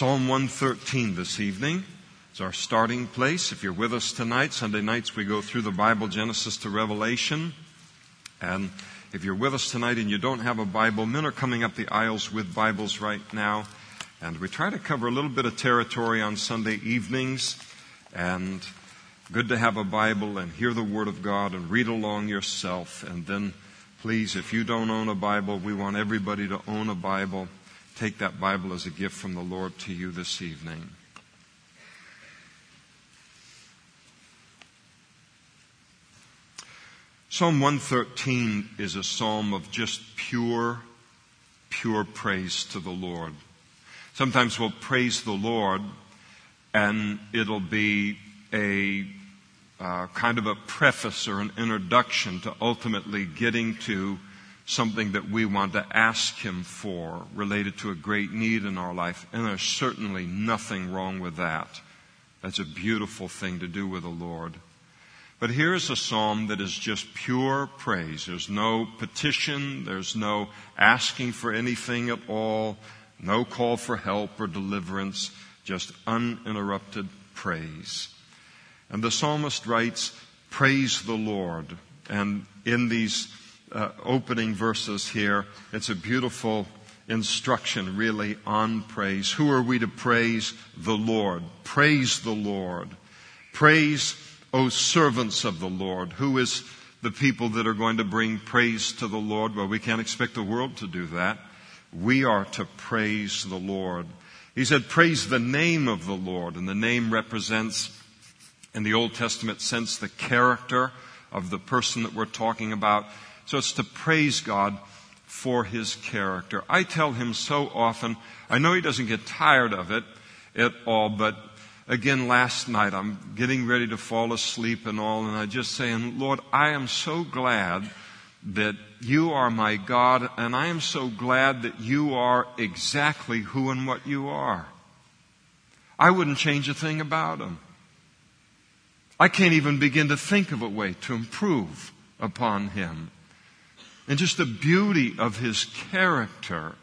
Psalm 113 this evening is our starting place. If you're with us tonight, Sunday nights we go through the Bible, Genesis to Revelation. And if you're with us tonight and you don't have a Bible, men are coming up the aisles with Bibles right now. And we try to cover a little bit of territory on Sunday evenings. And good to have a Bible and hear the Word of God and read along yourself. And then, please, if you don't own a Bible, we want everybody to own a Bible take that Bible as a gift from the Lord to you this evening. Psalm 113 is a psalm of just pure, pure praise to the Lord. Sometimes we'll praise the Lord and it'll be a uh, kind of a preface or an introduction to ultimately getting to something that we want to ask Him for related to a great need in our life. And there's certainly nothing wrong with that. That's a beautiful thing to do with the Lord. But here's a psalm that is just pure praise. There's no petition. There's no asking for anything at all. No call for help or deliverance. Just uninterrupted praise. And the psalmist writes, praise the Lord. And in these uh, opening verses here. It's a beautiful instruction, really, on praise. Who are we to praise? The Lord. Praise the Lord. Praise, O servants of the Lord. Who is the people that are going to bring praise to the Lord? Well, we can't expect the world to do that. We are to praise the Lord. He said, praise the name of the Lord. And the name represents, in the Old Testament sense, the character of the person that we're talking about. So it's to praise God for his character. I tell him so often, I know he doesn't get tired of it at all, but again last night I'm getting ready to fall asleep and all, and I just saying, Lord, I am so glad that you are my God, and I am so glad that you are exactly who and what you are. I wouldn't change a thing about him. I can't even begin to think of a way to improve upon him and just the beauty of his character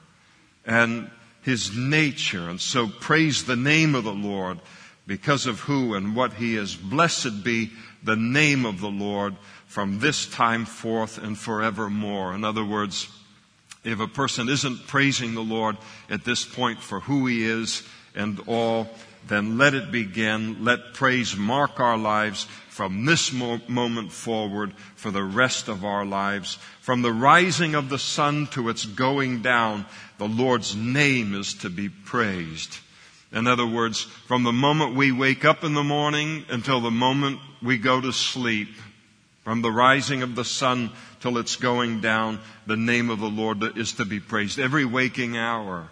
and his nature. And so praise the name of the Lord because of who and what he is. Blessed be the name of the Lord from this time forth and forevermore. In other words, if a person isn't praising the Lord at this point for who he is and all, then let it begin. Let praise mark our lives from this moment forward for the rest of our lives. From the rising of the sun to its going down, the Lord's name is to be praised. In other words, from the moment we wake up in the morning until the moment we go to sleep, from the rising of the sun till it's going down, the name of the Lord is to be praised every waking hour.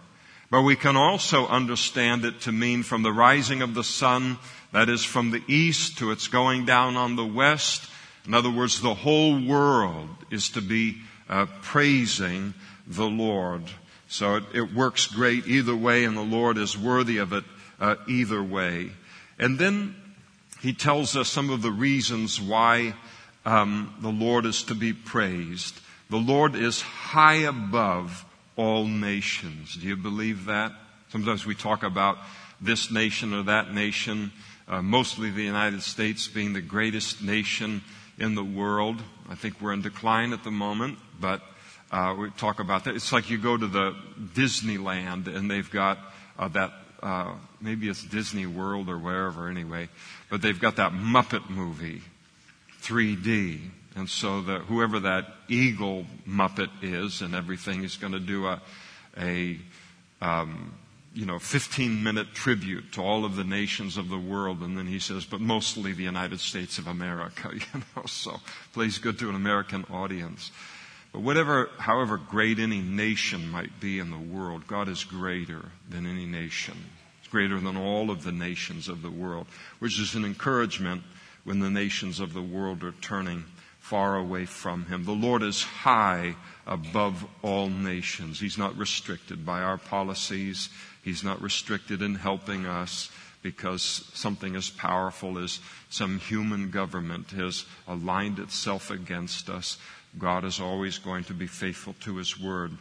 But we can also understand it to mean from the rising of the sun that is from the east to its going down on the west. In other words, the whole world is to be uh, praising the Lord. So it, it, works great either way, and the Lord is worthy of it uh, either way. And then he tells us some of the reasons why um, the Lord is to be praised. The Lord is high above all nations. Do you believe that? Sometimes we talk about this nation or that nation uh, mostly the United States being the greatest nation in the world. I think we're in decline at the moment, but uh, we talk about that. It's like you go to the Disneyland and they've got uh, that, uh, maybe it's Disney World or wherever anyway, but they've got that Muppet movie, 3D. And so that whoever that eagle Muppet is and everything is going to do a, a um, you know, 15 minute tribute to all of the nations of the world. And then he says, but mostly the United States of America, you know, so plays good to an American audience. But whatever, however great any nation might be in the world, God is greater than any nation. Greater than all of the nations of the world, which is an encouragement when the nations of the world are turning far away from Him. The Lord is high above all nations. He's not restricted by our policies. He's not restricted in helping us because something as powerful as some human government has aligned itself against us. God is always going to be faithful to His Word.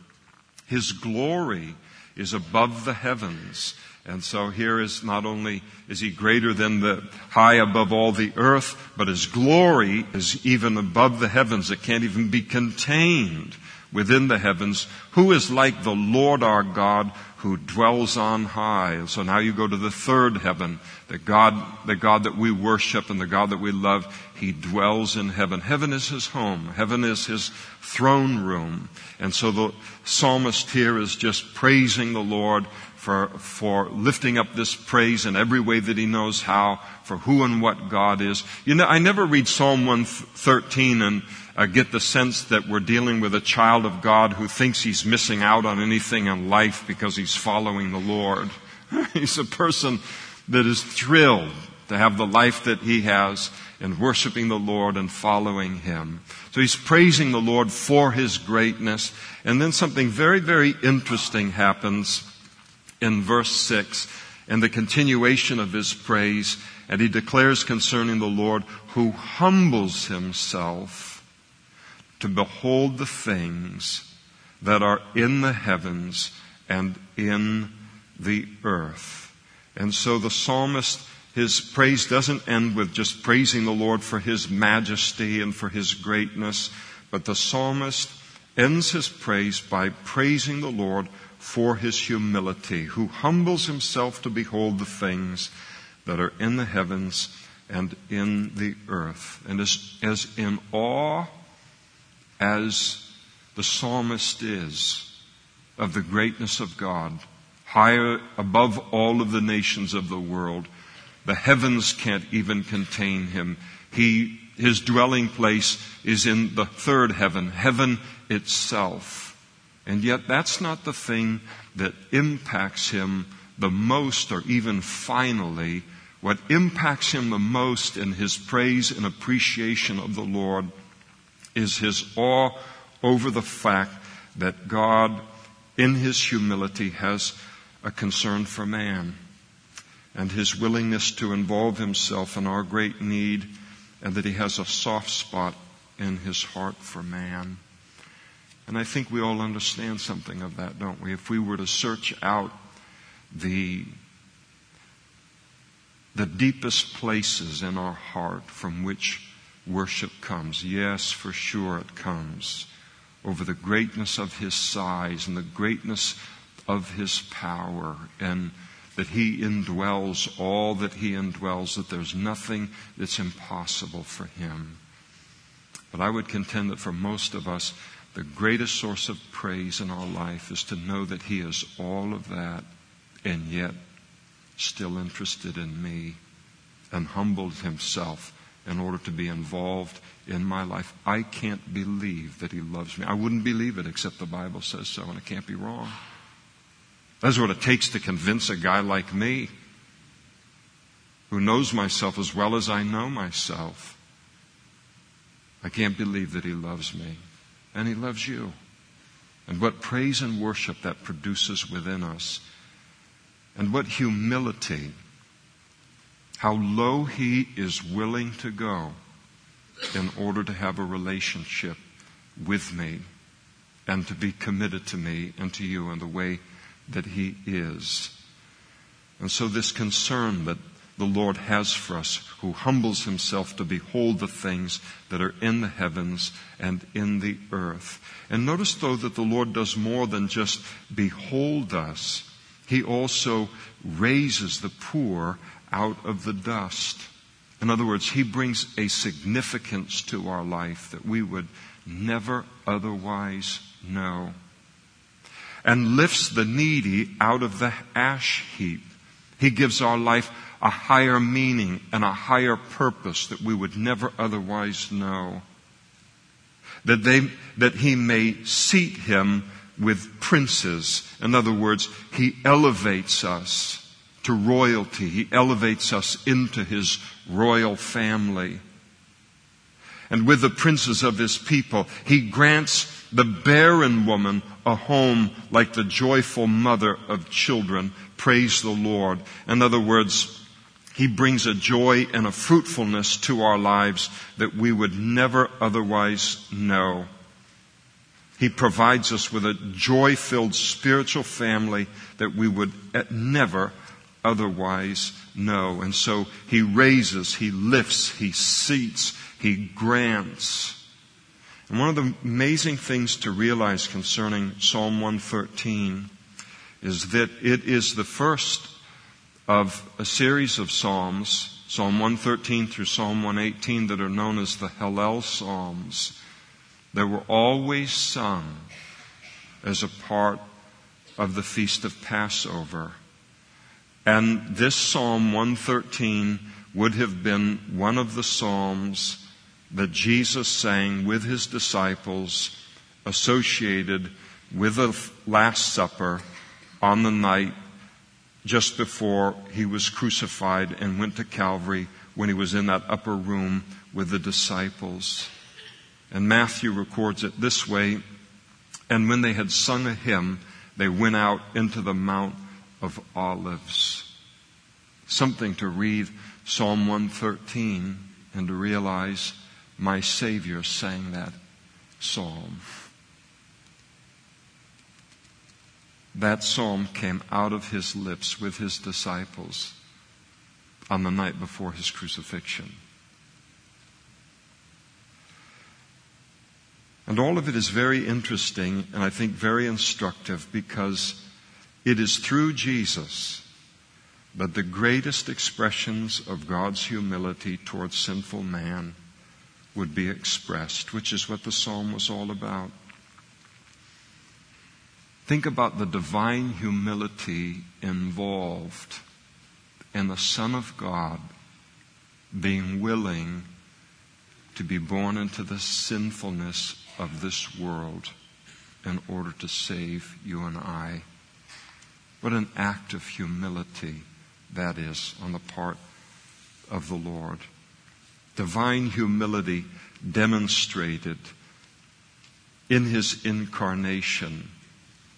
His glory is above the heavens. And so here is not only is he greater than the high above all the earth, but his glory is even above the heavens. It can't even be contained within the heavens. Who is like the Lord our God who dwells on high? So now you go to the third heaven. The God, the God that we worship and the God that we love, he dwells in heaven. Heaven is his home. Heaven is his throne room. And so the psalmist here is just praising the Lord for, for lifting up this praise in every way that he knows how, for who and what God is. You know, I never read Psalm 113 and uh, get the sense that we're dealing with a child of God who thinks he's missing out on anything in life because he's following the Lord. he's a person that is thrilled to have the life that he has in worshiping the Lord and following him. So he's praising the Lord for his greatness. And then something very, very interesting happens in verse 6 and the continuation of his praise. And he declares concerning the Lord who humbles himself to behold the things that are in the heavens and in the earth. And so the psalmist, his praise doesn't end with just praising the Lord for his majesty and for his greatness, but the psalmist ends his praise by praising the Lord for his humility, who humbles himself to behold the things that are in the heavens and in the earth. And as in awe as the psalmist is of the greatness of God, higher above all of the nations of the world, the heavens can't even contain him. He, his dwelling place is in the third heaven, heaven itself. And yet that's not the thing that impacts him the most or even finally. What impacts him the most in his praise and appreciation of the Lord is his awe over the fact that God, in his humility, has a concern for man and his willingness to involve himself in our great need and that he has a soft spot in his heart for man. And I think we all understand something of that, don't we? If we were to search out the, the deepest places in our heart from which worship comes, yes, for sure it comes over the greatness of His size and the greatness of His power and that He indwells all that He indwells, that there's nothing that's impossible for Him. But I would contend that for most of us, the greatest source of praise in our life is to know that He is all of that and yet still interested in me and humbled Himself in order to be involved in my life. I can't believe that He loves me. I wouldn't believe it except the Bible says so, and it can't be wrong. That's what it takes to convince a guy like me who knows myself as well as I know myself. I can't believe that He loves me and He loves you. And what praise and worship that produces within us. And what humility. How low He is willing to go in order to have a relationship with me and to be committed to me and to you in the way that He is. And so this concern that the Lord has for us, who humbles himself to behold the things that are in the heavens and in the earth. And notice though that the Lord does more than just behold us. He also raises the poor out of the dust. In other words, He brings a significance to our life that we would never otherwise know. And lifts the needy out of the ash heap. He gives our life a higher meaning and a higher purpose that we would never otherwise know. That they, that he may seat him with princes. In other words, he elevates us to royalty. He elevates us into his royal family. And with the princes of his people, he grants the barren woman a home like the joyful mother of children. Praise the Lord. In other words, he brings a joy and a fruitfulness to our lives that we would never otherwise know. He provides us with a joy filled spiritual family that we would never otherwise know. And so He raises, He lifts, He seats, He grants. And one of the amazing things to realize concerning Psalm 113 is that it is the first of a series of Psalms, Psalm 113 through Psalm 118, that are known as the Hallel Psalms. They were always sung as a part of the Feast of Passover. And this Psalm 113 would have been one of the Psalms that Jesus sang with his disciples associated with the Last Supper on the night just before he was crucified and went to Calvary when he was in that upper room with the disciples. And Matthew records it this way And when they had sung a hymn, they went out into the Mount of Olives. Something to read Psalm 113 and to realize my Savior sang that psalm. That psalm came out of his lips with his disciples on the night before his crucifixion. And all of it is very interesting and I think very instructive because it is through Jesus that the greatest expressions of God's humility towards sinful man would be expressed, which is what the psalm was all about. Think about the divine humility involved in the Son of God being willing to be born into the sinfulness of this world in order to save you and I. What an act of humility that is on the part of the Lord. Divine humility demonstrated in his incarnation,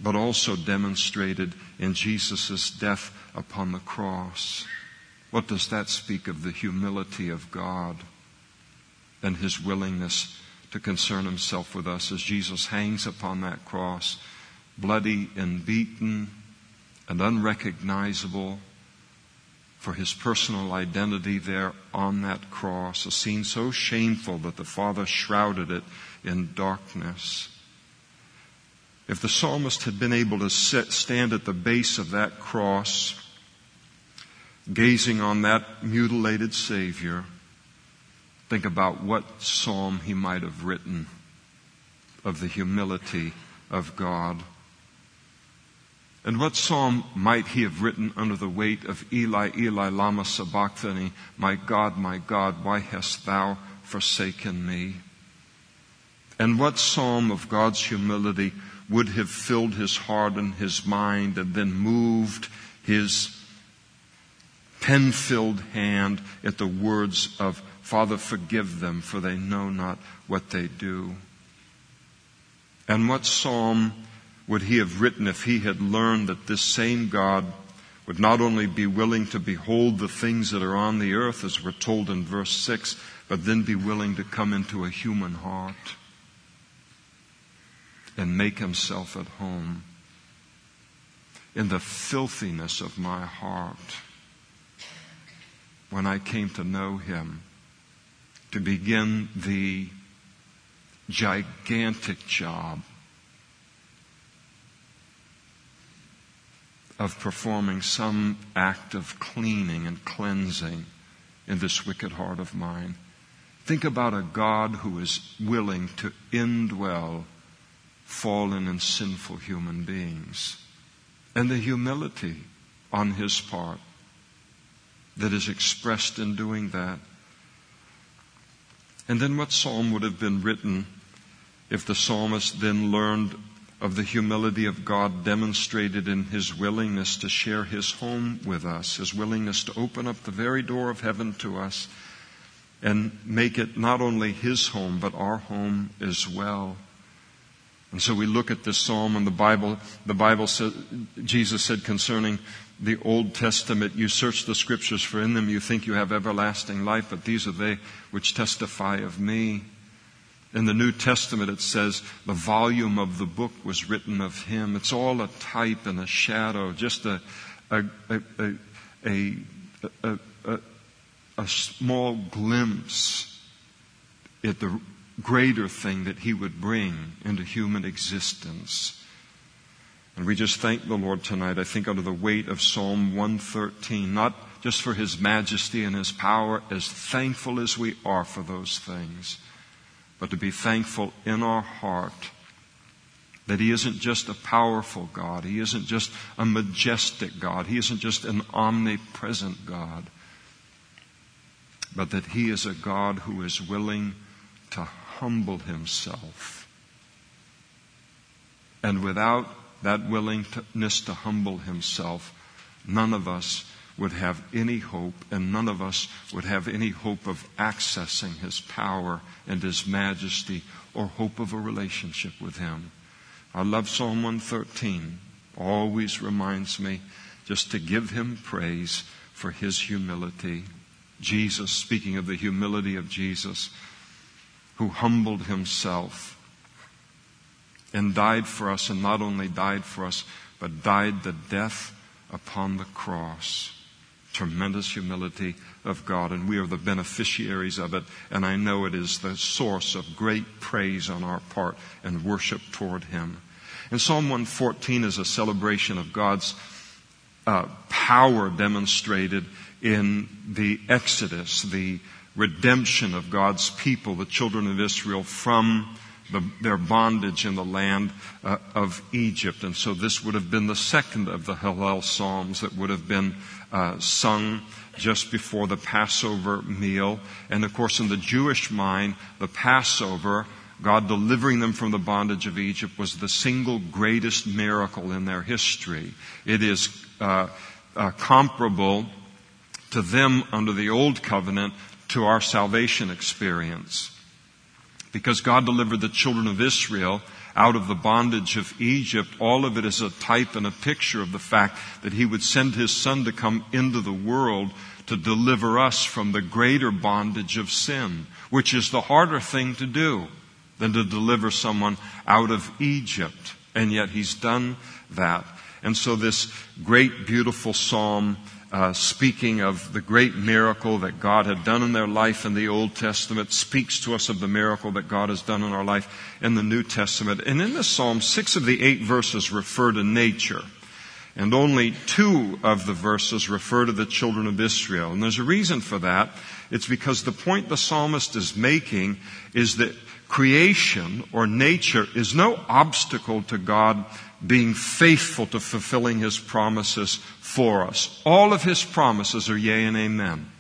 but also demonstrated in Jesus' death upon the cross. What does that speak of the humility of God and his willingness to concern himself with us as Jesus hangs upon that cross, bloody and beaten and unrecognizable for his personal identity there on that cross, a scene so shameful that the Father shrouded it in darkness. If the psalmist had been able to sit, stand at the base of that cross, gazing on that mutilated Savior, think about what psalm he might have written of the humility of God. And what psalm might he have written under the weight of Eli, Eli, Lama Sabachthani, my God, my God, why hast thou forsaken me? And what psalm of God's humility would have filled his heart and his mind and then moved his pen filled hand at the words of Father, forgive them, for they know not what they do. And what psalm would he have written if he had learned that this same God would not only be willing to behold the things that are on the earth, as we're told in verse 6, but then be willing to come into a human heart and make himself at home in the filthiness of my heart when I came to know him to begin the gigantic job of performing some act of cleaning and cleansing in this wicked heart of mine. Think about a God who is willing to indwell fallen and sinful human beings and the humility on his part that is expressed in doing that. And then what psalm would have been written if the psalmist then learned of the humility of God demonstrated in his willingness to share his home with us, his willingness to open up the very door of heaven to us and make it not only his home, but our home as well. And so we look at this psalm and the Bible, the Bible says, Jesus said concerning the Old Testament, you search the scriptures for in them you think you have everlasting life, but these are they which testify of me. In the New Testament, it says the volume of the book was written of him. It's all a type and a shadow, just a, a, a, a, a, small glimpse at the greater thing that he would bring into human existence. And we just thank the Lord tonight, I think, under the weight of Psalm 113, not just for his majesty and his power, as thankful as we are for those things but to be thankful in our heart that He isn't just a powerful God. He isn't just a majestic God. He isn't just an omnipresent God. But that He is a God who is willing to humble Himself. And without that willingness to humble Himself, none of us would have any hope, and none of us would have any hope of accessing His power and His majesty or hope of a relationship with Him. I love Psalm 113. Always reminds me just to give Him praise for His humility. Jesus, speaking of the humility of Jesus, who humbled Himself and died for us, and not only died for us, but died the death upon the cross tremendous humility of God, and we are the beneficiaries of it. And I know it is the source of great praise on our part and worship toward Him. And Psalm 114 is a celebration of God's uh, power demonstrated in the Exodus, the redemption of God's people, the children of Israel, from the, their bondage in the land uh, of Egypt. And so this would have been the second of the Hallel Psalms that would have been uh, sung just before the Passover meal. And of course, in the Jewish mind, the Passover, God delivering them from the bondage of Egypt, was the single greatest miracle in their history. It is uh, uh, comparable to them under the Old Covenant to our salvation experience. Because God delivered the children of Israel out of the bondage of Egypt, all of it is a type and a picture of the fact that He would send His Son to come into the world to deliver us from the greater bondage of sin, which is the harder thing to do than to deliver someone out of Egypt. And yet He's done that. And so this great, beautiful psalm uh, speaking of the great miracle that God had done in their life in the Old Testament, speaks to us of the miracle that God has done in our life in the New Testament. And in this psalm, six of the eight verses refer to nature. And only two of the verses refer to the children of Israel. And there's a reason for that. It's because the point the psalmist is making is that creation or nature is no obstacle to God being faithful to fulfilling his promises for us. All of his promises are yea and amen.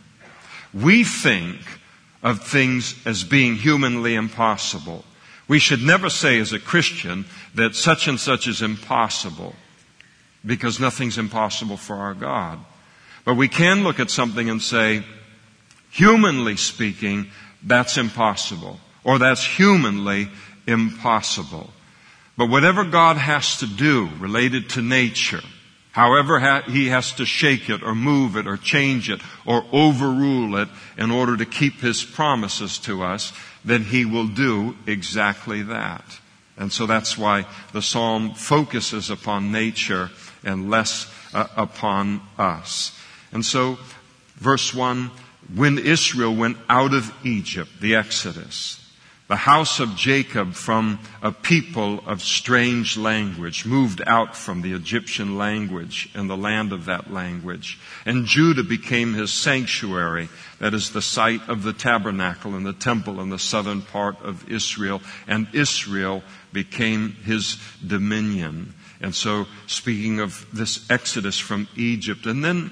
We think of things as being humanly impossible. We should never say as a Christian that such and such is impossible because nothing's impossible for our God. But we can look at something and say, humanly speaking, that's impossible or that's humanly impossible. But whatever God has to do related to nature, however he has to shake it or move it or change it or overrule it in order to keep his promises to us, then he will do exactly that. And so that's why the psalm focuses upon nature and less uh, upon us. And so, verse 1, when Israel went out of Egypt, the Exodus, the house of Jacob from a people of strange language, moved out from the Egyptian language and the land of that language. And Judah became his sanctuary, that is the site of the tabernacle and the temple in the southern part of Israel. And Israel became his dominion. And so, speaking of this exodus from Egypt, and then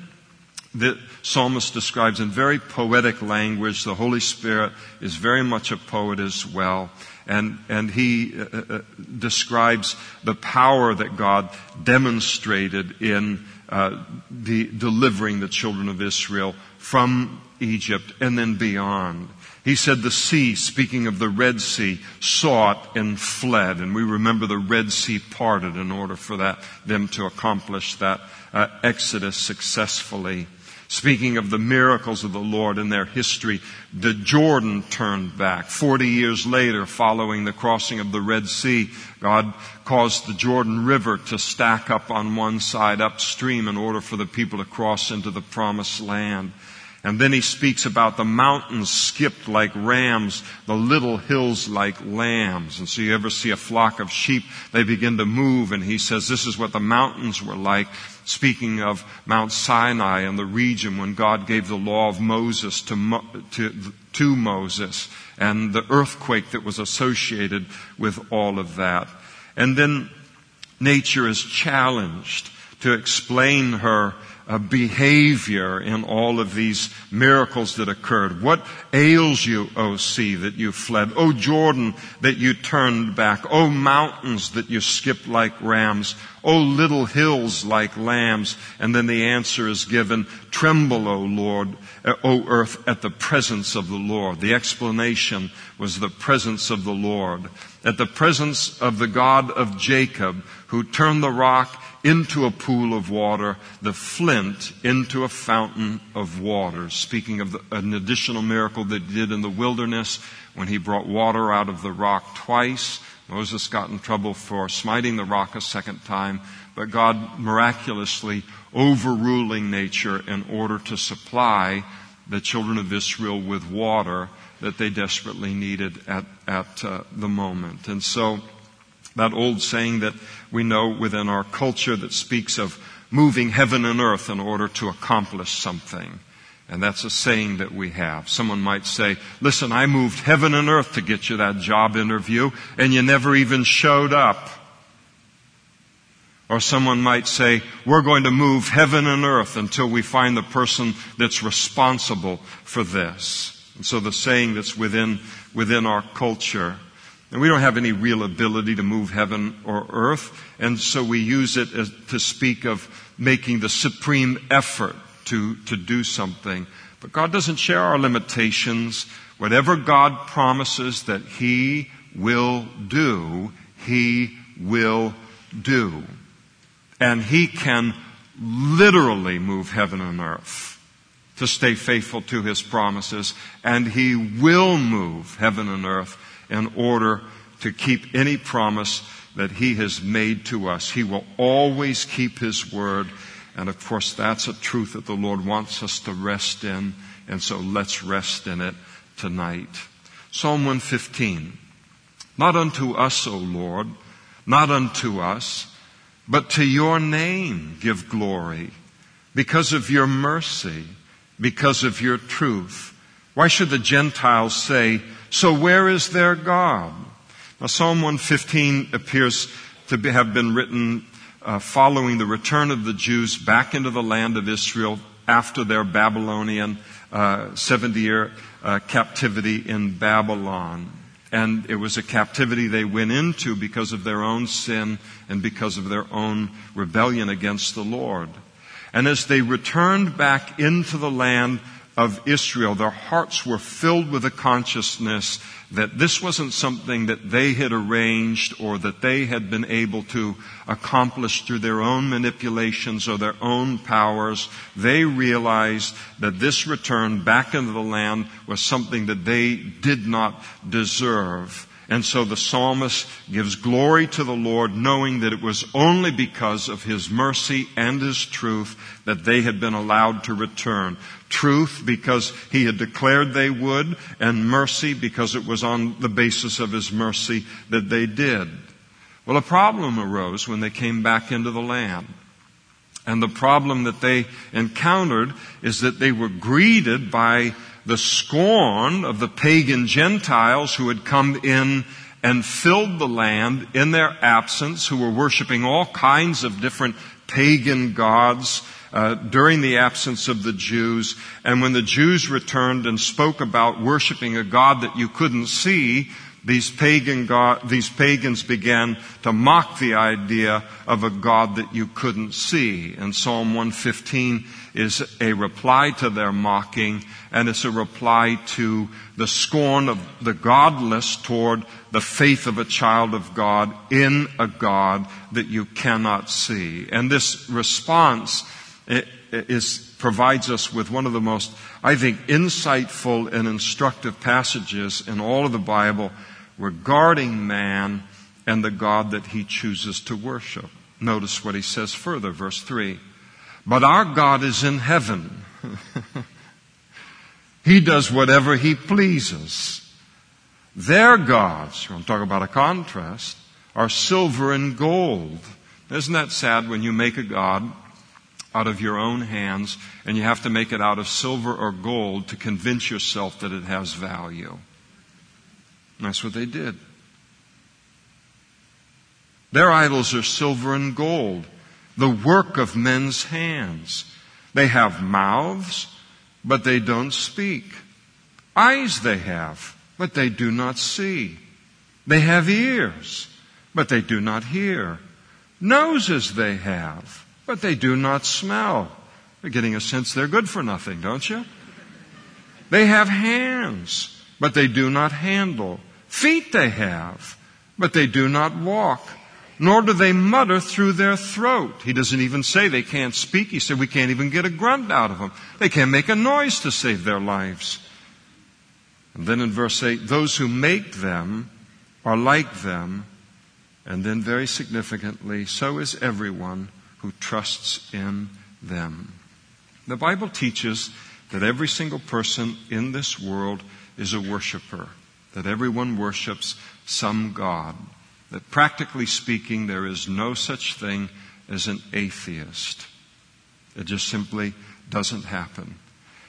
the psalmist describes in very poetic language. The Holy Spirit is very much a poet as well. And, and he uh, uh, describes the power that God demonstrated in uh, the, delivering the children of Israel from Egypt and then beyond. He said the sea, speaking of the Red Sea, sought and fled. And we remember the Red Sea parted in order for that, them to accomplish that uh, exodus successfully. Speaking of the miracles of the Lord and their history, the Jordan turned back. Forty years later, following the crossing of the Red Sea, God caused the Jordan River to stack up on one side upstream in order for the people to cross into the promised land. And then he speaks about the mountains skipped like rams, the little hills like lambs. And so you ever see a flock of sheep, they begin to move and he says this is what the mountains were like. Speaking of Mount Sinai and the region when God gave the law of Moses to, to, to Moses and the earthquake that was associated with all of that. And then nature is challenged to explain her uh, behavior in all of these miracles that occurred. What ails you, O sea, that you fled? O Jordan, that you turned back? O mountains, that you skipped like rams? O little hills like lambs? And then the answer is given, tremble, O Lord, O earth, at the presence of the Lord. The explanation was the presence of the Lord. At the presence of the God of Jacob, who turned the rock into a pool of water, the flint into a fountain of water. Speaking of the, an additional miracle that he did in the wilderness when he brought water out of the rock twice. Moses got in trouble for smiting the rock a second time, but God miraculously overruling nature in order to supply the children of Israel with water that they desperately needed at, at uh, the moment. And so, that old saying that we know within our culture that speaks of moving heaven and earth in order to accomplish something. And that's a saying that we have. Someone might say, listen, I moved heaven and earth to get you that job interview and you never even showed up. Or someone might say, we're going to move heaven and earth until we find the person that's responsible for this. And so the saying that's within, within our culture and we don't have any real ability to move heaven or earth, and so we use it as, to speak of making the supreme effort to, to do something. But God doesn't share our limitations. Whatever God promises that He will do, He will do. And He can literally move heaven and earth to stay faithful to His promises, and He will move heaven and earth in order to keep any promise that He has made to us. He will always keep His word. And of course, that's a truth that the Lord wants us to rest in. And so let's rest in it tonight. Psalm 115. Not unto us, O Lord, not unto us, but to your name give glory because of your mercy, because of your truth. Why should the Gentiles say, so where is their God? Now, Psalm 115 appears to be, have been written uh, following the return of the Jews back into the land of Israel after their Babylonian uh, 70 year uh, captivity in Babylon. And it was a captivity they went into because of their own sin and because of their own rebellion against the Lord. And as they returned back into the land of Israel, their hearts were filled with a consciousness that this wasn't something that they had arranged or that they had been able to accomplish through their own manipulations or their own powers. They realized that this return back into the land was something that they did not deserve. And so the psalmist gives glory to the Lord knowing that it was only because of his mercy and his truth that they had been allowed to return. Truth because he had declared they would and mercy because it was on the basis of his mercy that they did. Well, a problem arose when they came back into the land. And the problem that they encountered is that they were greeted by the scorn of the pagan Gentiles who had come in and filled the land in their absence, who were worshiping all kinds of different pagan gods uh, during the absence of the Jews. And when the Jews returned and spoke about worshiping a God that you couldn't see, these pagan God, these pagans began to mock the idea of a God that you couldn't see. And Psalm 115 is a reply to their mocking and it's a reply to the scorn of the godless toward the faith of a child of God in a God that you cannot see. And this response, is, provides us with one of the most, I think, insightful and instructive passages in all of the Bible regarding man and the God that he chooses to worship. Notice what he says further, verse 3. But our God is in heaven. he does whatever he pleases. Their gods, I'm talking about a contrast, are silver and gold. Isn't that sad when you make a god out of your own hands and you have to make it out of silver or gold to convince yourself that it has value? And that's what they did. Their idols are silver and gold, the work of men's hands. They have mouths, but they don't speak. Eyes they have, but they do not see. They have ears, but they do not hear. Noses they have, but they do not smell. You're getting a sense they're good for nothing, don't you? They have hands, but they do not handle. Feet they have, but they do not walk. Nor do they mutter through their throat. He doesn't even say they can't speak. He said we can't even get a grunt out of them. They can't make a noise to save their lives. And then in verse 8, those who make them are like them. And then very significantly, so is everyone who trusts in them. The Bible teaches that every single person in this world is a worshiper, that everyone worships some God, that practically speaking, there is no such thing as an atheist. It just simply doesn't happen.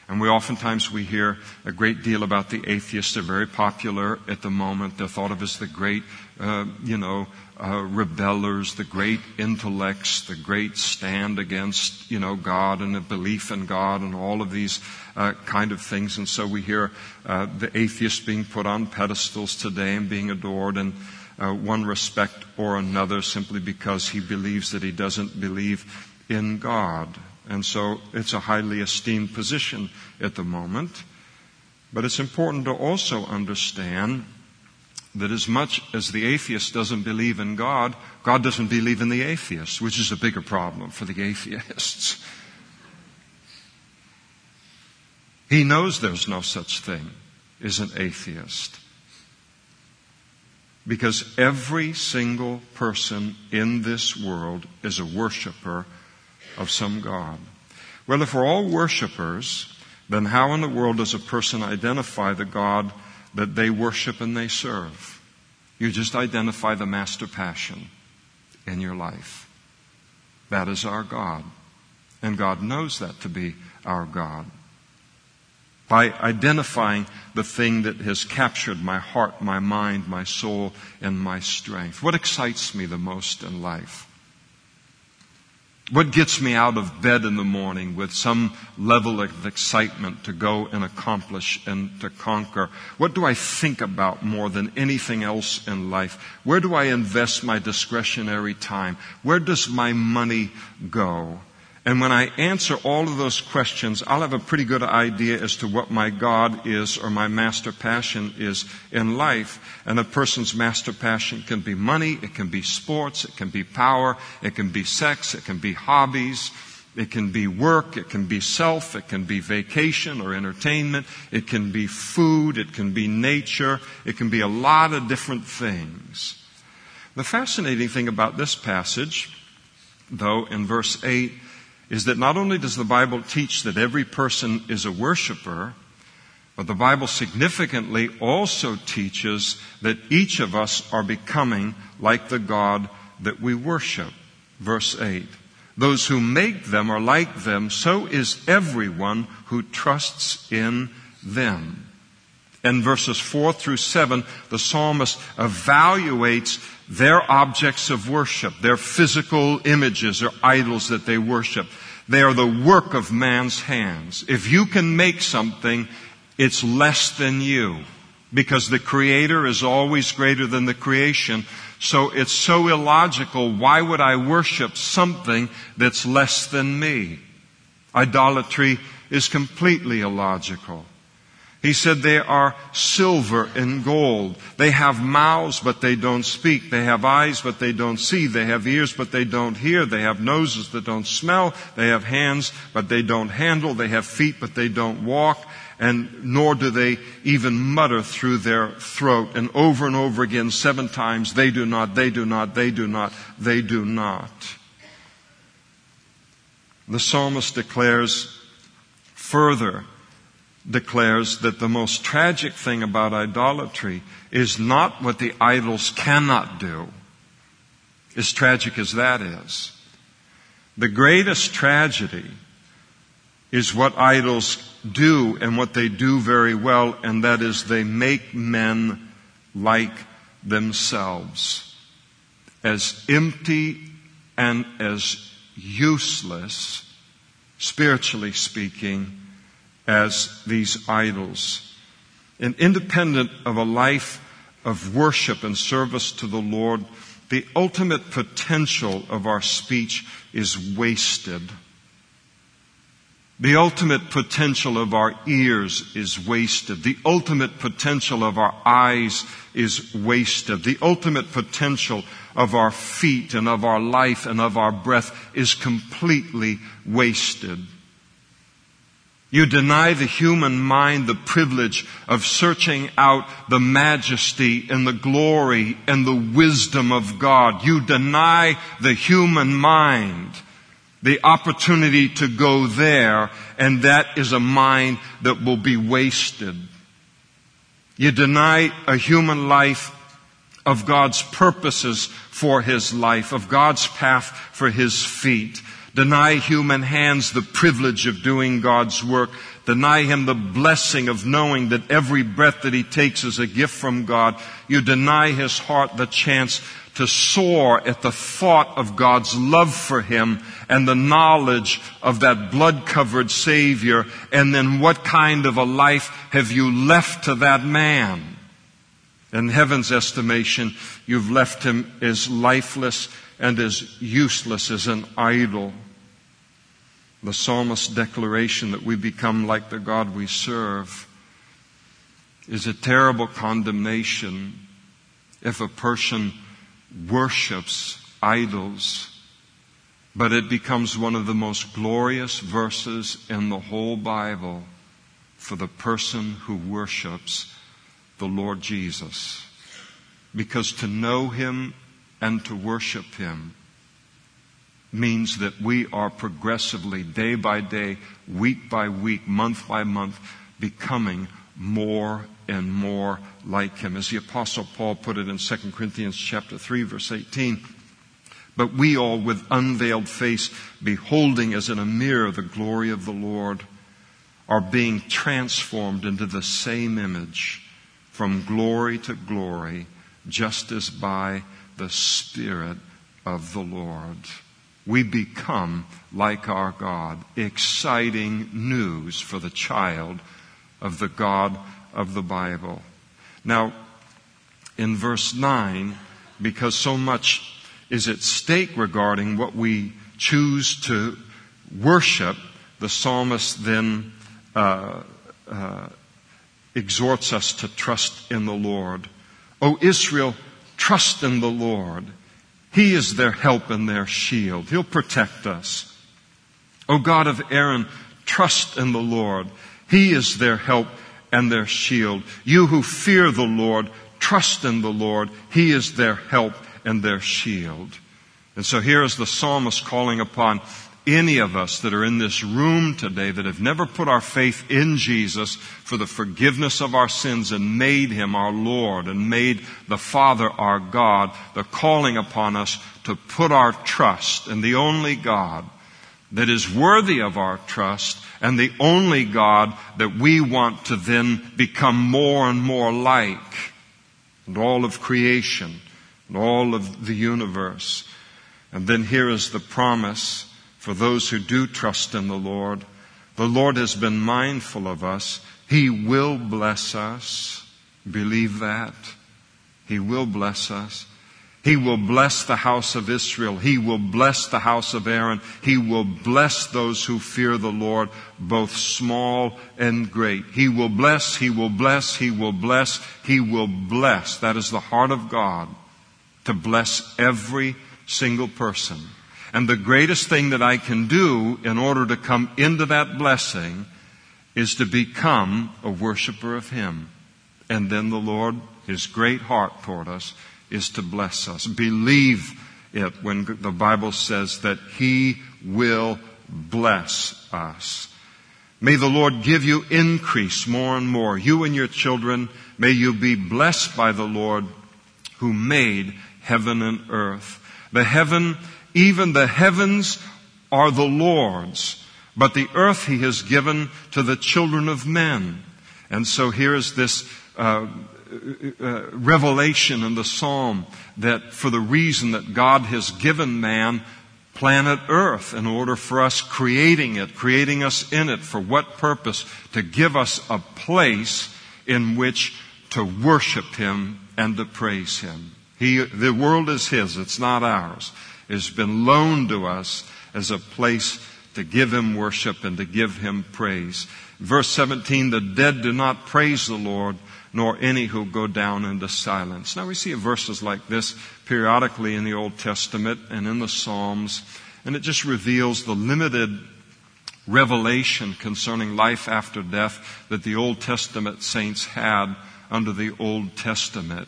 And we oftentimes we hear a great deal about the atheists. They're very popular at the moment. They're thought of as the great, uh, you know, uh, rebellers, the great intellects, the great stand against, you know, God and the belief in God and all of these uh, kind of things. And so we hear uh, the atheist being put on pedestals today and being adored in uh, one respect or another simply because he believes that he doesn't believe in God. And so it's a highly esteemed position at the moment. But it's important to also understand that as much as the atheist doesn't believe in God, God doesn't believe in the atheist, which is a bigger problem for the atheists. He knows there's no such thing as an atheist. Because every single person in this world is a worshiper of some God. Well, if we're all worshipers, then how in the world does a person identify the God that they worship and they serve? You just identify the master passion in your life. That is our God. And God knows that to be our God. By identifying the thing that has captured my heart, my mind, my soul, and my strength. What excites me the most in life? What gets me out of bed in the morning with some level of excitement to go and accomplish and to conquer? What do I think about more than anything else in life? Where do I invest my discretionary time? Where does my money go? And when I answer all of those questions, I'll have a pretty good idea as to what my God is or my master passion is in life. And a person's master passion can be money, it can be sports, it can be power, it can be sex, it can be hobbies, it can be work, it can be self, it can be vacation or entertainment, it can be food, it can be nature, it can be a lot of different things. The fascinating thing about this passage, though, in verse 8, is that not only does the Bible teach that every person is a worshiper, but the Bible significantly also teaches that each of us are becoming like the God that we worship. Verse 8. Those who make them are like them, so is everyone who trusts in them. In verses 4 through 7, the psalmist evaluates their objects of worship, their physical images or idols that they worship. They are the work of man's hands. If you can make something, it's less than you. Because the creator is always greater than the creation. So it's so illogical. Why would I worship something that's less than me? Idolatry is completely illogical. He said they are silver and gold. They have mouths, but they don't speak. They have eyes, but they don't see. They have ears, but they don't hear. They have noses that don't smell. They have hands, but they don't handle. They have feet, but they don't walk. And nor do they even mutter through their throat. And over and over again, seven times, they do not, they do not, they do not, they do not. The psalmist declares further declares that the most tragic thing about idolatry is not what the idols cannot do, as tragic as that is. The greatest tragedy is what idols do and what they do very well, and that is they make men like themselves. As empty and as useless, spiritually speaking, as these idols. And independent of a life of worship and service to the Lord, the ultimate potential of our speech is wasted. The ultimate potential of our ears is wasted. The ultimate potential of our eyes is wasted. The ultimate potential of our feet and of our life and of our breath is completely wasted. You deny the human mind the privilege of searching out the majesty and the glory and the wisdom of God. You deny the human mind the opportunity to go there, and that is a mind that will be wasted. You deny a human life of God's purposes for his life, of God's path for his feet deny human hands the privilege of doing God's work, deny him the blessing of knowing that every breath that he takes is a gift from God, you deny his heart the chance to soar at the thought of God's love for him and the knowledge of that blood covered Savior, and then what kind of a life have you left to that man? In heaven's estimation, you've left him as lifeless and as useless as an idol the psalmist's declaration that we become like the God we serve is a terrible condemnation if a person worships idols, but it becomes one of the most glorious verses in the whole Bible for the person who worships the Lord Jesus. Because to know Him and to worship Him means that we are progressively, day by day, week by week, month by month, becoming more and more like him. As the apostle Paul put it in 2 Corinthians chapter 3 verse 18, but we all with unveiled face, beholding as in a mirror the glory of the Lord, are being transformed into the same image from glory to glory, just as by the Spirit of the Lord we become like our God. Exciting news for the child of the God of the Bible. Now, in verse 9, because so much is at stake regarding what we choose to worship, the psalmist then uh, uh, exhorts us to trust in the Lord. O Israel, trust in the Lord. He is their help and their shield. He'll protect us. O God of Aaron, trust in the Lord. He is their help and their shield. You who fear the Lord, trust in the Lord. He is their help and their shield. And so here is the psalmist calling upon any of us that are in this room today that have never put our faith in Jesus for the forgiveness of our sins and made Him our Lord and made the Father our God, the calling upon us to put our trust in the only God that is worthy of our trust and the only God that we want to then become more and more like and all of creation and all of the universe. And then here is the promise for those who do trust in the Lord. The Lord has been mindful of us. He will bless us. Believe that. He will bless us. He will bless the house of Israel. He will bless the house of Aaron. He will bless those who fear the Lord, both small and great. He will bless, He will bless, He will bless, He will bless. That is the heart of God, to bless every single person. And the greatest thing that I can do in order to come into that blessing is to become a worshiper of Him. And then the Lord, His great heart toward us, is to bless us. Believe it when the Bible says that He will bless us. May the Lord give you increase more and more. You and your children, may you be blessed by the Lord who made heaven and earth. The heaven, even the heavens are the Lord's, but the earth He has given to the children of men. And so here's this uh, uh, revelation in the psalm that for the reason that God has given man planet earth in order for us creating it, creating us in it. For what purpose? To give us a place in which to worship Him and to praise Him. He, the world is His, it's not ours. It's been loaned to us as a place to give Him worship and to give Him praise. Verse 17, the dead do not praise the Lord, nor any who go down into silence. Now we see verses like this periodically in the Old Testament and in the Psalms, and it just reveals the limited revelation concerning life after death that the Old Testament saints had under the Old Testament.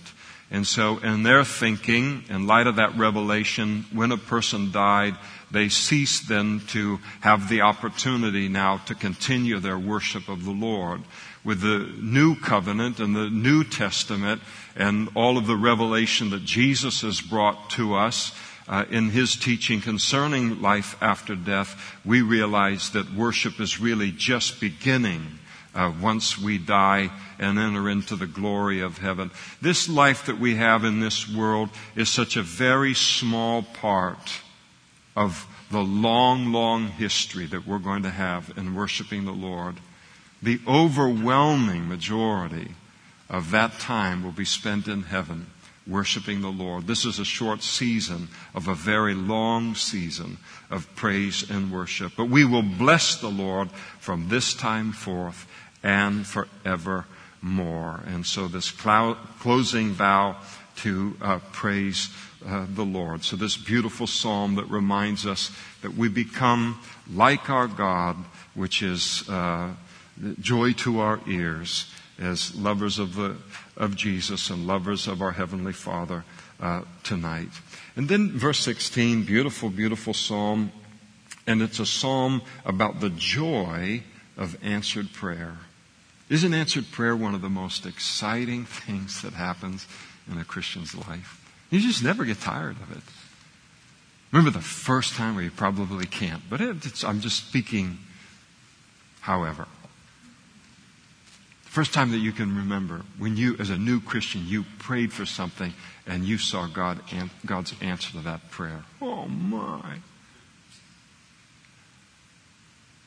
And so in their thinking, in light of that revelation, when a person died, they ceased then to have the opportunity now to continue their worship of the Lord. With the new covenant and the New Testament and all of the revelation that Jesus has brought to us uh, in his teaching concerning life after death, we realize that worship is really just beginning uh, once we die and enter into the glory of heaven. This life that we have in this world is such a very small part of the long, long history that we're going to have in worshiping the Lord the overwhelming majority of that time will be spent in heaven worshiping the Lord. This is a short season of a very long season of praise and worship. But we will bless the Lord from this time forth and forevermore. And so this closing vow to uh, praise uh, the Lord. So this beautiful psalm that reminds us that we become like our God, which is uh, joy to our ears as lovers of the of Jesus and lovers of our heavenly Father uh, tonight. And then verse 16, beautiful, beautiful psalm, and it's a psalm about the joy of answered prayer. Isn't answered prayer one of the most exciting things that happens in a Christian's life? You just never get tired of it. Remember the first time where you probably can't, but I'm just speaking, however. The First time that you can remember when you, as a new Christian, you prayed for something and you saw God, God's answer to that prayer. Oh my.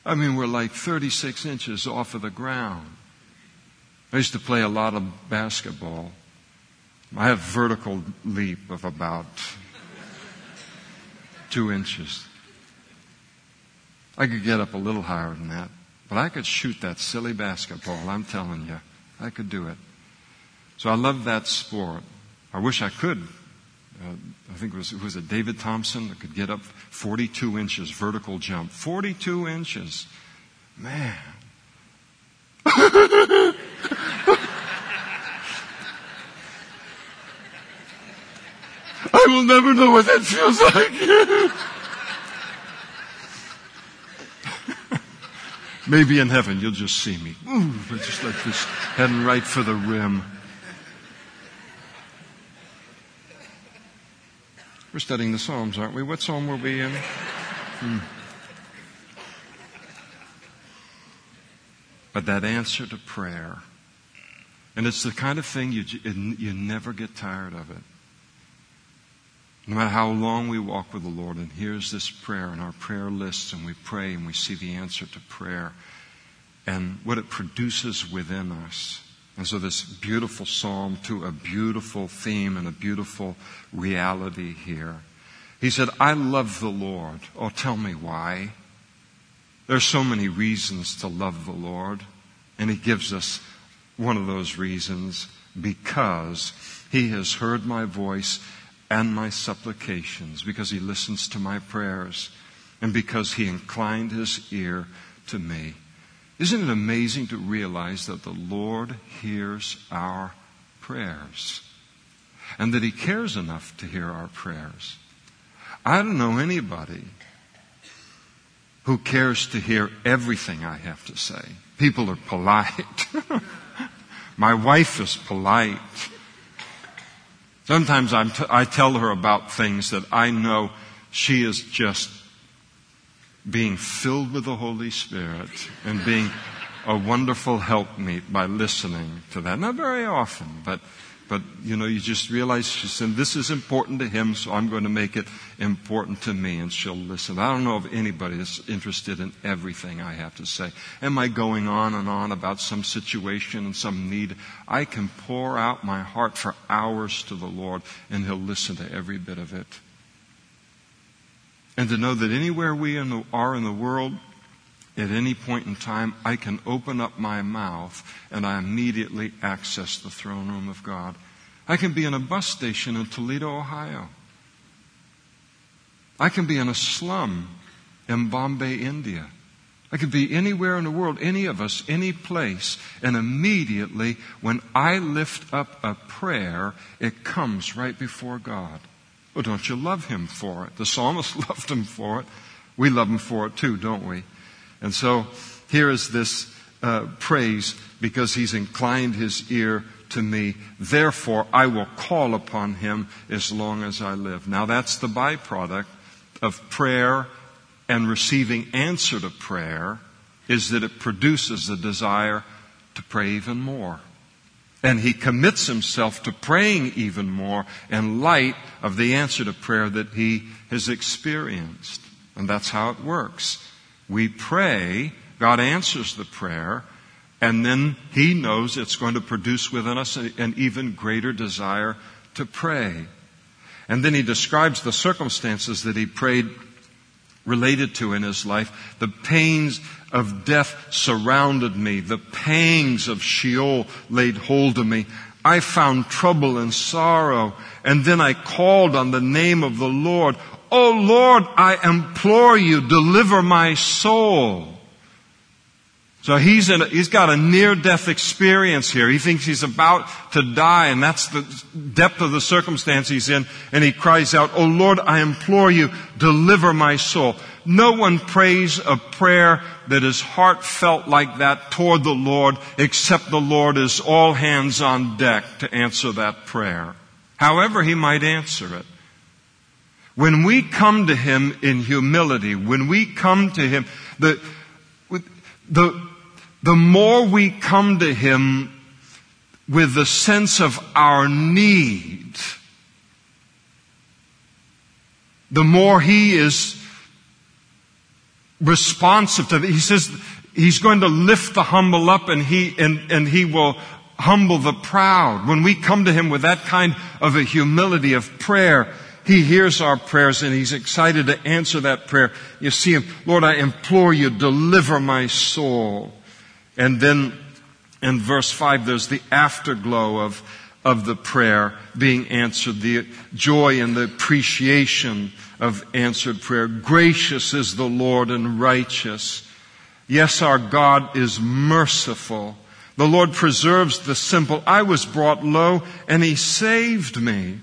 I mean, we're like 36 inches off of the ground. I used to play a lot of basketball. I have vertical leap of about two inches. I could get up a little higher than that. But I could shoot that silly basketball, I'm telling you. I could do it. So I love that sport. I wish I could. Uh, I think it was, it was a David Thompson that could get up 42 inches vertical jump. 42 inches. Man. I will never know what that feels like. Maybe in heaven you'll just see me. Ooh, just like this, heading right for the rim. We're studying the Psalms, aren't we? What psalm were we in? Hmm. But that answer to prayer, and it's the kind of thing you, you never get tired of it. No matter how long we walk with the Lord, and here's this prayer in our prayer lists, and we pray and we see the answer to prayer and what it produces within us. And so, this beautiful psalm to a beautiful theme and a beautiful reality here. He said, I love the Lord. Oh, tell me why. There's so many reasons to love the Lord. And He gives us one of those reasons because He has heard my voice and my supplications, because He listens to my prayers, and because He inclined His ear to me. Isn't it amazing to realize that the Lord hears our prayers and that He cares enough to hear our prayers? I don't know anybody who cares to hear everything I have to say. People are polite. My wife is polite. Sometimes t- i tell her about things that I know she is just being filled with the Holy Spirit and being a wonderful helpmeet by listening to that. Not very often, but, but, you know, you just realize she said, this is important to him, so I'm going to make it important to me, and she'll listen. I don't know if anybody is interested in everything I have to say. Am I going on and on about some situation and some need? I can pour out my heart for hours to the Lord, and he'll listen to every bit of it. And to know that anywhere we in the, are in the world, at any point in time, I can open up my mouth and I immediately access the throne room of God. I can be in a bus station in Toledo, Ohio. I can be in a slum in Bombay, India. I could be anywhere in the world, any of us, any place, and immediately when I lift up a prayer, it comes right before God. Well, don't you love him for it? The psalmist loved him for it. We love him for it too, don't we? And so here is this uh, praise because he's inclined his ear to me. Therefore, I will call upon him as long as I live. Now, that's the byproduct of prayer and receiving answer to prayer is that it produces a desire to pray even more. And he commits himself to praying even more in light of the answer to prayer that he has experienced. And that's how it works. We pray, God answers the prayer, and then he knows it's going to produce within us an even greater desire to pray. And then he describes the circumstances that he prayed related to in his life. The pains of death surrounded me. The pangs of Sheol laid hold of me. I found trouble and sorrow. And then I called on the name of the Lord. Oh Lord, I implore you, deliver my soul. So he's in a, he's got a near death experience here. He thinks he's about to die and that's the depth of the circumstance he's in. And he cries out, Oh Lord, I implore you, deliver my soul. No one prays a prayer that is heartfelt like that toward the Lord except the Lord is all hands on deck to answer that prayer. However he might answer it. When we come to him in humility, when we come to him, the, the, the more we come to Him with the sense of our need, the more He is responsive to it. He says He's going to lift the humble up and He, and, and He will humble the proud. When we come to Him with that kind of a humility of prayer, he hears our prayers and He's excited to answer that prayer. You see Him, Lord, I implore you, deliver my soul. And then in verse 5, there's the afterglow of, of the prayer being answered, the joy and the appreciation of answered prayer. Gracious is the Lord and righteous. Yes, our God is merciful. The Lord preserves the simple. I was brought low and He saved me.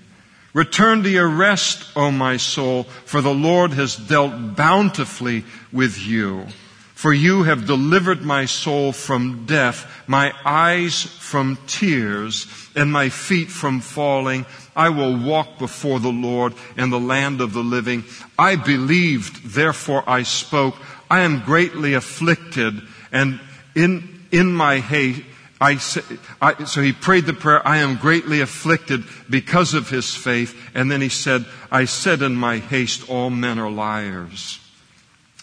Return to your rest, O my soul, for the Lord has dealt bountifully with you. For you have delivered my soul from death, my eyes from tears, and my feet from falling. I will walk before the Lord in the land of the living. I believed, therefore I spoke. I am greatly afflicted, and in, in my haste, I, I, so he prayed the prayer, I am greatly afflicted because of his faith. And then he said, I said in my haste, all men are liars.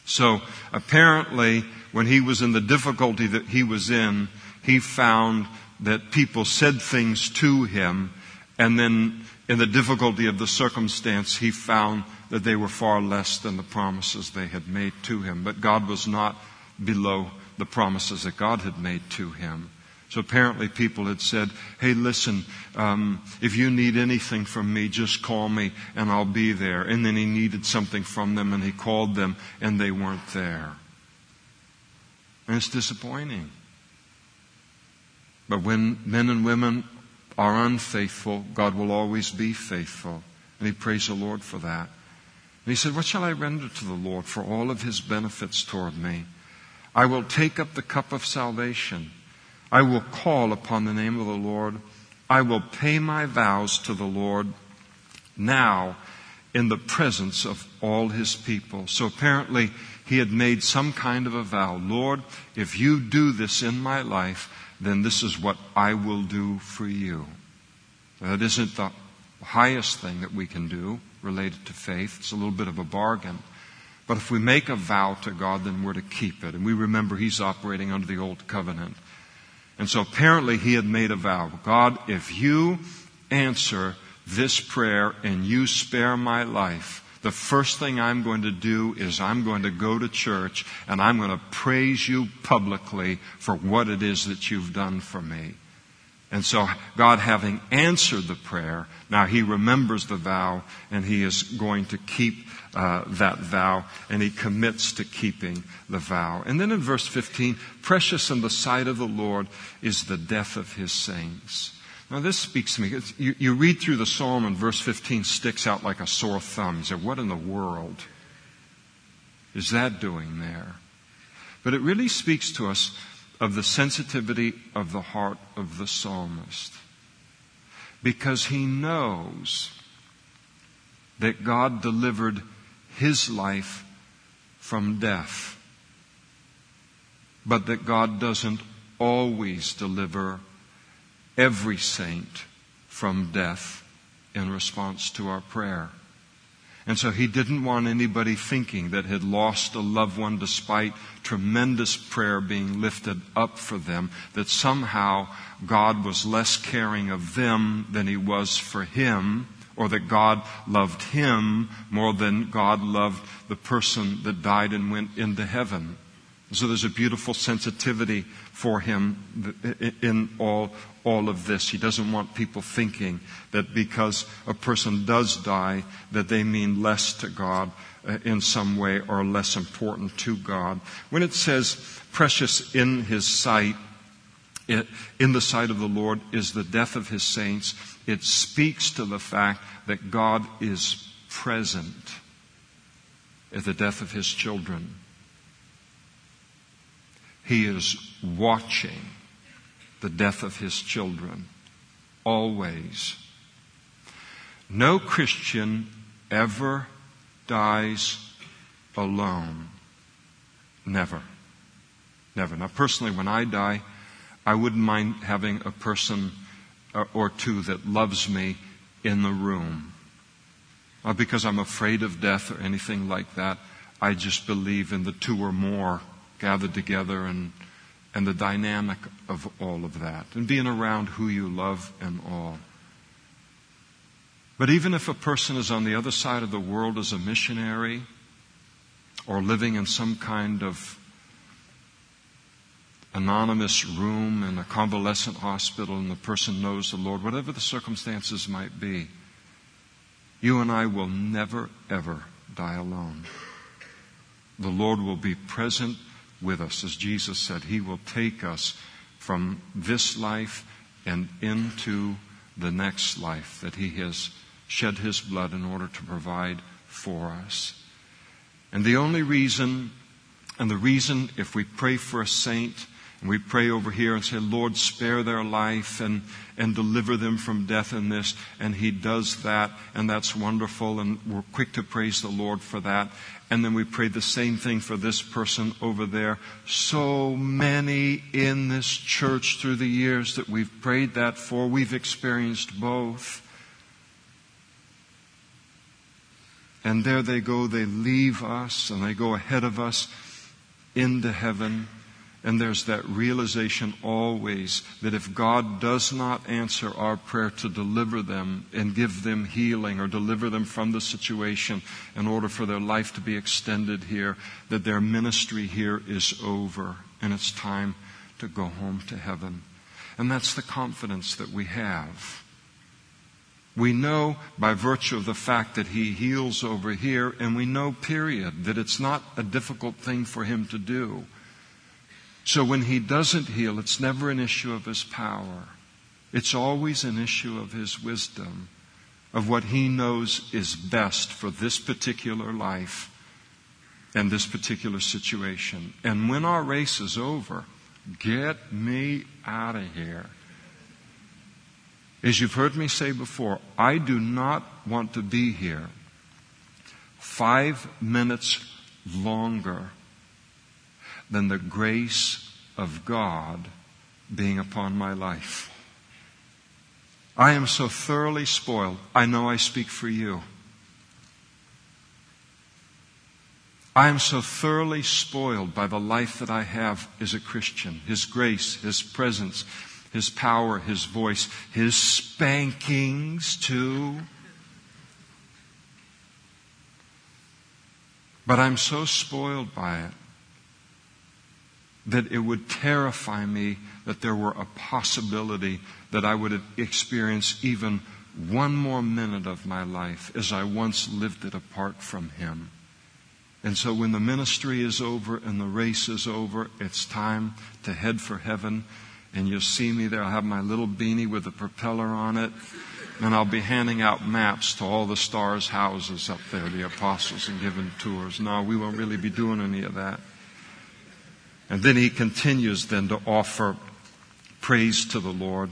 So apparently, when he was in the difficulty that he was in, he found that people said things to him, and then in the difficulty of the circumstance, he found that they were far less than the promises they had made to him. But God was not below the promises that God had made to him. So apparently people had said, hey, listen, um, if you need anything from me, just call me and I'll be there. And then he needed something from them and he called them and they weren't there. And it's disappointing. But when men and women are unfaithful, God will always be faithful. And he praised the Lord for that. And he said, What shall I render to the Lord for all of his benefits toward me? I will take up the cup of salvation. I will call upon the name of the Lord. I will pay my vows to the Lord now in the presence of all his people. So apparently he had made some kind of a vow. Lord, if you do this in my life, then this is what I will do for you. That isn't the highest thing that we can do related to faith. It's a little bit of a bargain. But if we make a vow to God, then we're to keep it. And we remember He's operating under the old covenant. And so apparently he had made a vow. God, if you answer this prayer and you spare my life, the first thing I'm going to do is I'm going to go to church and I'm going to praise you publicly for what it is that you've done for me. And so God having answered the prayer, now he remembers the vow and he is going to keep uh, that vow and he commits to keeping the vow. And then in verse 15, precious in the sight of the Lord is the death of his saints. Now this speaks to me. You, you read through the psalm and verse 15 sticks out like a sore thumb. You say, what in the world is that doing there? But it really speaks to us of the sensitivity of the heart of the psalmist. Because he knows that God delivered his life from death, but that God doesn't always deliver every saint from death in response to our prayer. And so he didn't want anybody thinking that had lost a loved one despite tremendous prayer being lifted up for them, that somehow God was less caring of them than he was for him, or that God loved him more than God loved the person that died and went into heaven. So there's a beautiful sensitivity for him in all, all of this. He doesn't want people thinking that because a person does die, that they mean less to God uh, in some way or less important to God. When it says precious in his sight, in the sight of the Lord is the death of his saints. It speaks to the fact that God is present at the death of his children. He is watching the death of his children always. No Christian ever dies alone. Never. Never. Now, personally, when I die, I wouldn't mind having a person or two that loves me in the room. Not because I'm afraid of death or anything like that. I just believe in the two or more gathered together and, and the dynamic of all of that and being around who you love and all. But even if a person is on the other side of the world as a missionary or living in some kind of anonymous room in a convalescent hospital and the person knows the Lord, whatever the circumstances might be, you and I will never, ever die alone. The Lord will be present with us. As Jesus said, He will take us from this life and into the next life that He has shed His blood in order to provide for us. And the only reason, and the reason if we pray for a saint, and we pray over here and say, Lord, spare their life and, and deliver them from death in this. And He does that, and that's wonderful, and we're quick to praise the Lord for that. And then we pray the same thing for this person over there. So many in this church through the years that we've prayed that for, we've experienced both. And there they go, they leave us and they go ahead of us into heaven And there's that realization always that if God does not answer our prayer to deliver them and give them healing or deliver them from the situation in order for their life to be extended here, that their ministry here is over and it's time to go home to heaven. And that's the confidence that we have. We know by virtue of the fact that he heals over here, and we know, period, that it's not a difficult thing for him to do. So when he doesn't heal, it's never an issue of his power. It's always an issue of his wisdom, of what he knows is best for this particular life and this particular situation. And when our race is over, get me out of here. As you've heard me say before, I do not want to be here five minutes longer than the grace of God being upon my life. I am so thoroughly spoiled. I know I speak for you. I am so thoroughly spoiled by the life that I have as a Christian. His grace, His presence, His power, His voice, His spankings too. But I'm so spoiled by it that it would terrify me that there were a possibility that I would experience even one more minute of my life as I once lived it apart from Him. And so when the ministry is over and the race is over, it's time to head for heaven. And you'll see me there. I'll have my little beanie with a propeller on it. And I'll be handing out maps to all the stars' houses up there, the apostles, and giving tours. No, we won't really be doing any of that. And then he continues then to offer praise to the Lord.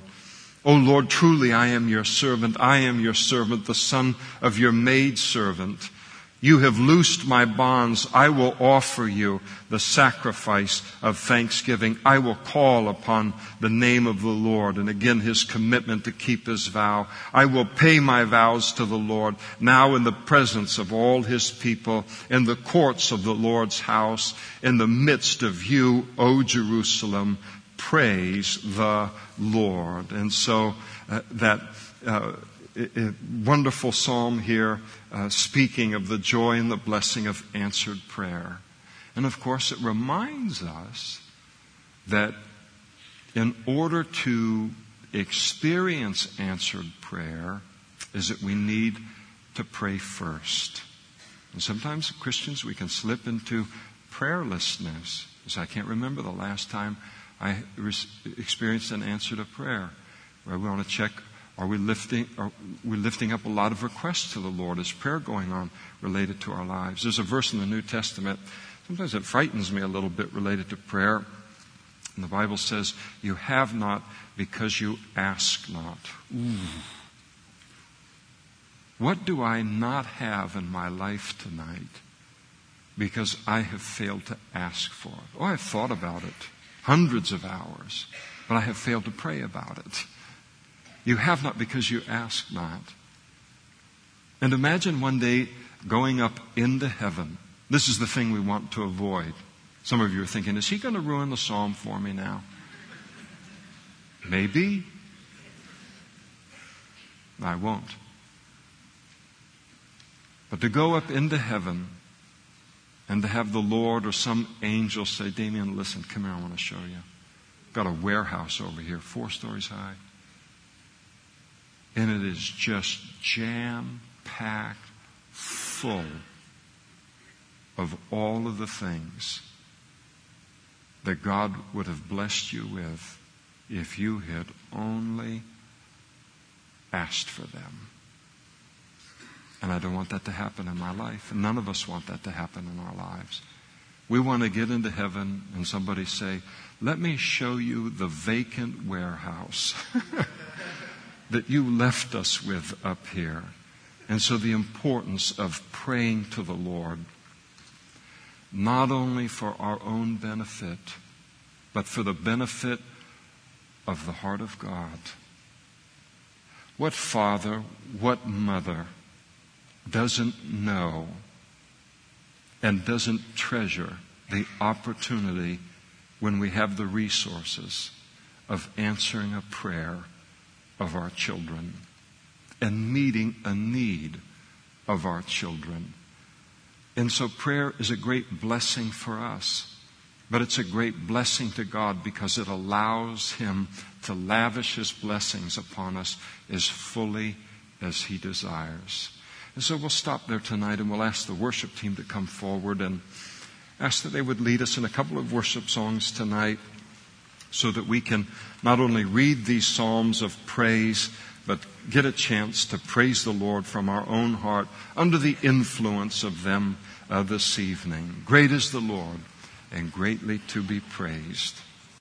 O Lord, truly I am your servant. I am your servant, the son of your maid servant. You have loosed my bonds. I will offer you the sacrifice of thanksgiving. I will call upon the name of the Lord. And again, his commitment to keep his vow. I will pay my vows to the Lord now in the presence of all his people, in the courts of the Lord's house, in the midst of you, O Jerusalem. Praise the Lord. And so uh, that uh, wonderful psalm here uh, speaking of the joy and the blessing of answered prayer. And of course, it reminds us that in order to experience answered prayer, is that we need to pray first. And sometimes Christians, we can slip into prayerlessness. I can't remember the last time I experienced an answer to prayer. Where we want to check are we lifting, are we lifting up a lot of requests to the Lord? Is prayer going on related to our lives? There's a verse in the New Testament. Sometimes it frightens me a little bit related to prayer. And the Bible says, You have not because you ask not. Ooh. What do I not have in my life tonight because I have failed to ask for it? Oh, I've thought about it hundreds of hours, but I have failed to pray about it. You have not because you ask not. And imagine one day going up into heaven. This is the thing we want to avoid. Some of you are thinking, is he going to ruin the psalm for me now? Maybe. I won't. But to go up into heaven and to have the Lord or some angel say, Damien, listen, come here, I want to show you. Got a warehouse over here, four stories high. And it is just jam packed full of all of the things that God would have blessed you with if you had only asked for them. And I don't want that to happen in my life. And none of us want that to happen in our lives. We want to get into heaven and somebody say, Let me show you the vacant warehouse. that you left us with up here. And so the importance of praying to the Lord, not only for our own benefit, but for the benefit of the heart of God. What father, what mother doesn't know and doesn't treasure the opportunity when we have the resources of answering a prayer of our children and meeting a need of our children. And so prayer is a great blessing for us, but it's a great blessing to God because it allows Him to lavish His blessings upon us as fully as He desires. And so we'll stop there tonight and we'll ask the worship team to come forward and ask that they would lead us in a couple of worship songs tonight so that we can not only read these psalms of praise, but get a chance to praise the Lord from our own heart under the influence of them uh, this evening. Great is the Lord and greatly to be praised.